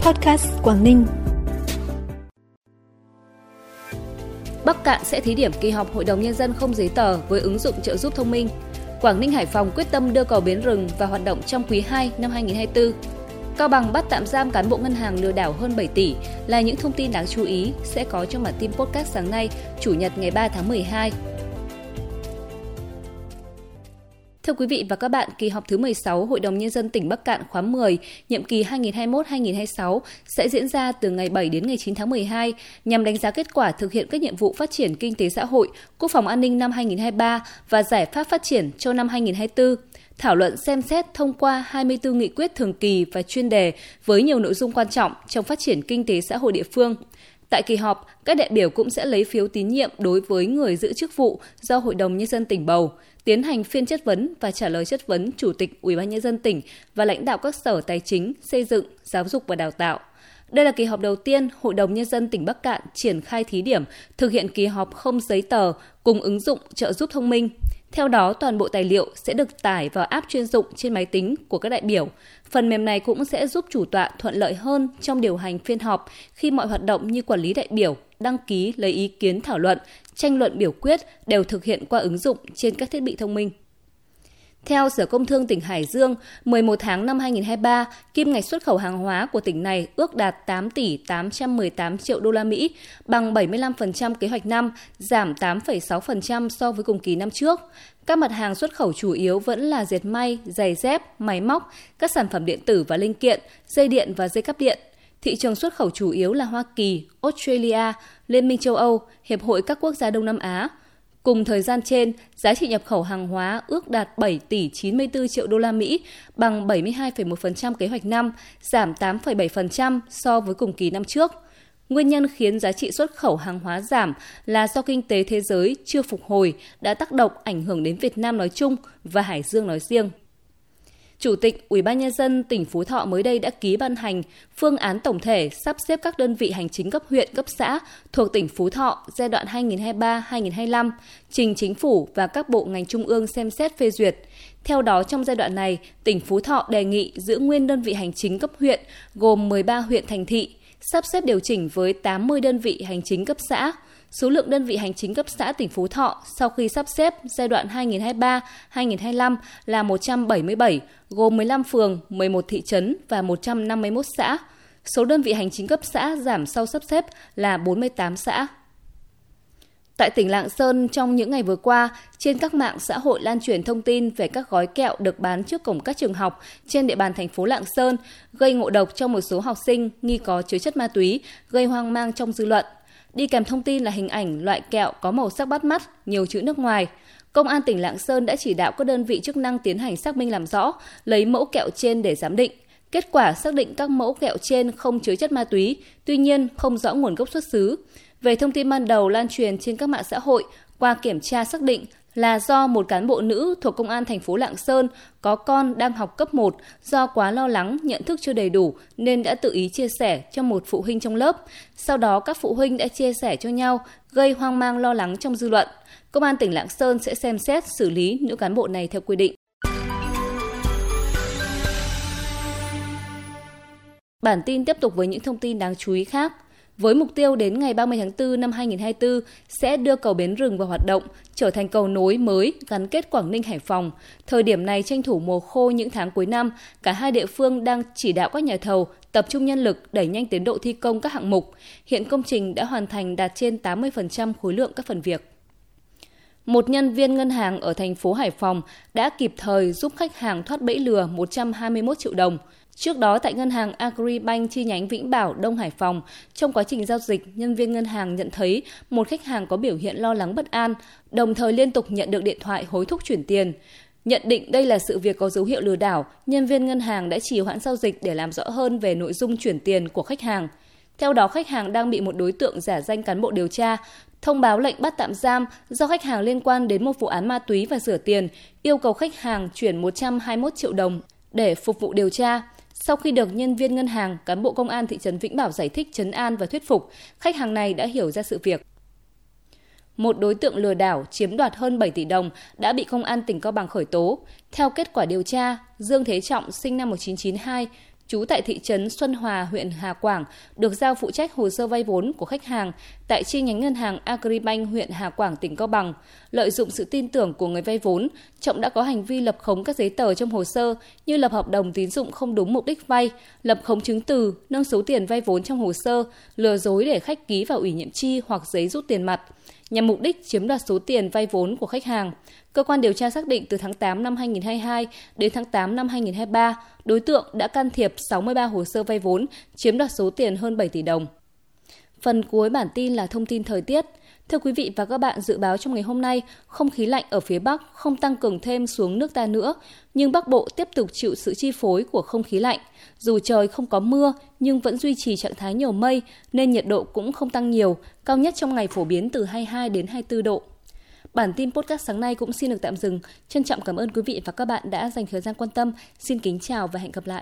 Podcast Quảng Ninh. Bắc Cạn sẽ thí điểm kỳ họp Hội đồng Nhân dân không giấy tờ với ứng dụng trợ giúp thông minh. Quảng Ninh Hải Phòng quyết tâm đưa cầu Bến Rừng vào hoạt động trong quý 2 năm 2024. Cao Bằng bắt tạm giam cán bộ ngân hàng lừa đảo hơn 7 tỷ là những thông tin đáng chú ý sẽ có trong bản tin podcast sáng nay, Chủ nhật ngày 3 tháng 12. Thưa quý vị và các bạn, kỳ họp thứ 16 Hội đồng Nhân dân tỉnh Bắc Cạn khóa 10, nhiệm kỳ 2021-2026 sẽ diễn ra từ ngày 7 đến ngày 9 tháng 12 nhằm đánh giá kết quả thực hiện các nhiệm vụ phát triển kinh tế xã hội, quốc phòng an ninh năm 2023 và giải pháp phát triển cho năm 2024 thảo luận xem xét thông qua 24 nghị quyết thường kỳ và chuyên đề với nhiều nội dung quan trọng trong phát triển kinh tế xã hội địa phương. Tại kỳ họp, các đại biểu cũng sẽ lấy phiếu tín nhiệm đối với người giữ chức vụ do Hội đồng nhân dân tỉnh bầu, tiến hành phiên chất vấn và trả lời chất vấn Chủ tịch Ủy ban nhân dân tỉnh và lãnh đạo các sở tài chính, xây dựng, giáo dục và đào tạo. Đây là kỳ họp đầu tiên Hội đồng Nhân dân tỉnh Bắc Cạn triển khai thí điểm thực hiện kỳ họp không giấy tờ cùng ứng dụng trợ giúp thông minh. Theo đó, toàn bộ tài liệu sẽ được tải vào app chuyên dụng trên máy tính của các đại biểu. Phần mềm này cũng sẽ giúp chủ tọa thuận lợi hơn trong điều hành phiên họp khi mọi hoạt động như quản lý đại biểu, đăng ký lấy ý kiến thảo luận, tranh luận biểu quyết đều thực hiện qua ứng dụng trên các thiết bị thông minh. Theo Sở Công Thương tỉnh Hải Dương, 11 tháng năm 2023, kim ngạch xuất khẩu hàng hóa của tỉnh này ước đạt 8 tỷ 818 triệu đô la Mỹ, bằng 75% kế hoạch năm, giảm 8,6% so với cùng kỳ năm trước. Các mặt hàng xuất khẩu chủ yếu vẫn là dệt may, giày dép, máy móc, các sản phẩm điện tử và linh kiện, dây điện và dây cắp điện. Thị trường xuất khẩu chủ yếu là Hoa Kỳ, Australia, Liên minh châu Âu, Hiệp hội các quốc gia Đông Nam Á, Cùng thời gian trên, giá trị nhập khẩu hàng hóa ước đạt 7 tỷ 94 triệu đô la Mỹ, bằng 72,1% kế hoạch năm, giảm 8,7% so với cùng kỳ năm trước. Nguyên nhân khiến giá trị xuất khẩu hàng hóa giảm là do kinh tế thế giới chưa phục hồi đã tác động ảnh hưởng đến Việt Nam nói chung và Hải Dương nói riêng. Chủ tịch Ủy ban nhân dân tỉnh Phú Thọ mới đây đã ký ban hành phương án tổng thể sắp xếp các đơn vị hành chính cấp huyện, cấp xã thuộc tỉnh Phú Thọ giai đoạn 2023-2025 trình chính phủ và các bộ ngành trung ương xem xét phê duyệt. Theo đó, trong giai đoạn này, tỉnh Phú Thọ đề nghị giữ nguyên đơn vị hành chính cấp huyện gồm 13 huyện thành thị, sắp xếp điều chỉnh với 80 đơn vị hành chính cấp xã, Số lượng đơn vị hành chính cấp xã tỉnh Phú Thọ sau khi sắp xếp giai đoạn 2023-2025 là 177, gồm 15 phường, 11 thị trấn và 151 xã. Số đơn vị hành chính cấp xã giảm sau sắp xếp là 48 xã. Tại tỉnh Lạng Sơn, trong những ngày vừa qua, trên các mạng xã hội lan truyền thông tin về các gói kẹo được bán trước cổng các trường học trên địa bàn thành phố Lạng Sơn, gây ngộ độc cho một số học sinh nghi có chứa chất ma túy, gây hoang mang trong dư luận. Đi kèm thông tin là hình ảnh loại kẹo có màu sắc bắt mắt, nhiều chữ nước ngoài. Công an tỉnh Lạng Sơn đã chỉ đạo các đơn vị chức năng tiến hành xác minh làm rõ, lấy mẫu kẹo trên để giám định. Kết quả xác định các mẫu kẹo trên không chứa chất ma túy, tuy nhiên không rõ nguồn gốc xuất xứ. Về thông tin ban đầu lan truyền trên các mạng xã hội, qua kiểm tra xác định là do một cán bộ nữ thuộc công an thành phố Lạng Sơn có con đang học cấp 1 do quá lo lắng, nhận thức chưa đầy đủ nên đã tự ý chia sẻ cho một phụ huynh trong lớp. Sau đó, các phụ huynh đã chia sẻ cho nhau, gây hoang mang lo lắng trong dư luận. Công an tỉnh Lạng Sơn sẽ xem xét xử lý nữ cán bộ này theo quy định. Bản tin tiếp tục với những thông tin đáng chú ý khác với mục tiêu đến ngày 30 tháng 4 năm 2024 sẽ đưa cầu Bến Rừng vào hoạt động, trở thành cầu nối mới gắn kết Quảng Ninh Hải Phòng. Thời điểm này tranh thủ mùa khô những tháng cuối năm, cả hai địa phương đang chỉ đạo các nhà thầu tập trung nhân lực đẩy nhanh tiến độ thi công các hạng mục. Hiện công trình đã hoàn thành đạt trên 80% khối lượng các phần việc. Một nhân viên ngân hàng ở thành phố Hải Phòng đã kịp thời giúp khách hàng thoát bẫy lừa 121 triệu đồng – Trước đó tại ngân hàng Agribank chi nhánh Vĩnh Bảo, Đông Hải Phòng, trong quá trình giao dịch, nhân viên ngân hàng nhận thấy một khách hàng có biểu hiện lo lắng bất an, đồng thời liên tục nhận được điện thoại hối thúc chuyển tiền. Nhận định đây là sự việc có dấu hiệu lừa đảo, nhân viên ngân hàng đã trì hoãn giao dịch để làm rõ hơn về nội dung chuyển tiền của khách hàng. Theo đó, khách hàng đang bị một đối tượng giả danh cán bộ điều tra, thông báo lệnh bắt tạm giam do khách hàng liên quan đến một vụ án ma túy và rửa tiền, yêu cầu khách hàng chuyển 121 triệu đồng để phục vụ điều tra. Sau khi được nhân viên ngân hàng, cán bộ công an thị trấn Vĩnh Bảo giải thích trấn an và thuyết phục, khách hàng này đã hiểu ra sự việc. Một đối tượng lừa đảo chiếm đoạt hơn 7 tỷ đồng đã bị công an tỉnh Cao Bằng khởi tố. Theo kết quả điều tra, Dương Thế Trọng sinh năm 1992, trú tại thị trấn Xuân Hòa, huyện Hà Quảng, được giao phụ trách hồ sơ vay vốn của khách hàng tại chi nhánh ngân hàng Agribank huyện Hà Quảng, tỉnh Cao Bằng. Lợi dụng sự tin tưởng của người vay vốn, Trọng đã có hành vi lập khống các giấy tờ trong hồ sơ như lập hợp đồng tín dụng không đúng mục đích vay, lập khống chứng từ, nâng số tiền vay vốn trong hồ sơ, lừa dối để khách ký vào ủy nhiệm chi hoặc giấy rút tiền mặt nhằm mục đích chiếm đoạt số tiền vay vốn của khách hàng. Cơ quan điều tra xác định từ tháng 8 năm 2022 đến tháng 8 năm 2023, đối tượng đã can thiệp 63 hồ sơ vay vốn, chiếm đoạt số tiền hơn 7 tỷ đồng. Phần cuối bản tin là thông tin thời tiết. Thưa quý vị và các bạn, dự báo trong ngày hôm nay, không khí lạnh ở phía Bắc không tăng cường thêm xuống nước ta nữa, nhưng Bắc Bộ tiếp tục chịu sự chi phối của không khí lạnh. Dù trời không có mưa, nhưng vẫn duy trì trạng thái nhiều mây, nên nhiệt độ cũng không tăng nhiều, cao nhất trong ngày phổ biến từ 22 đến 24 độ. Bản tin podcast sáng nay cũng xin được tạm dừng. Trân trọng cảm ơn quý vị và các bạn đã dành thời gian quan tâm. Xin kính chào và hẹn gặp lại.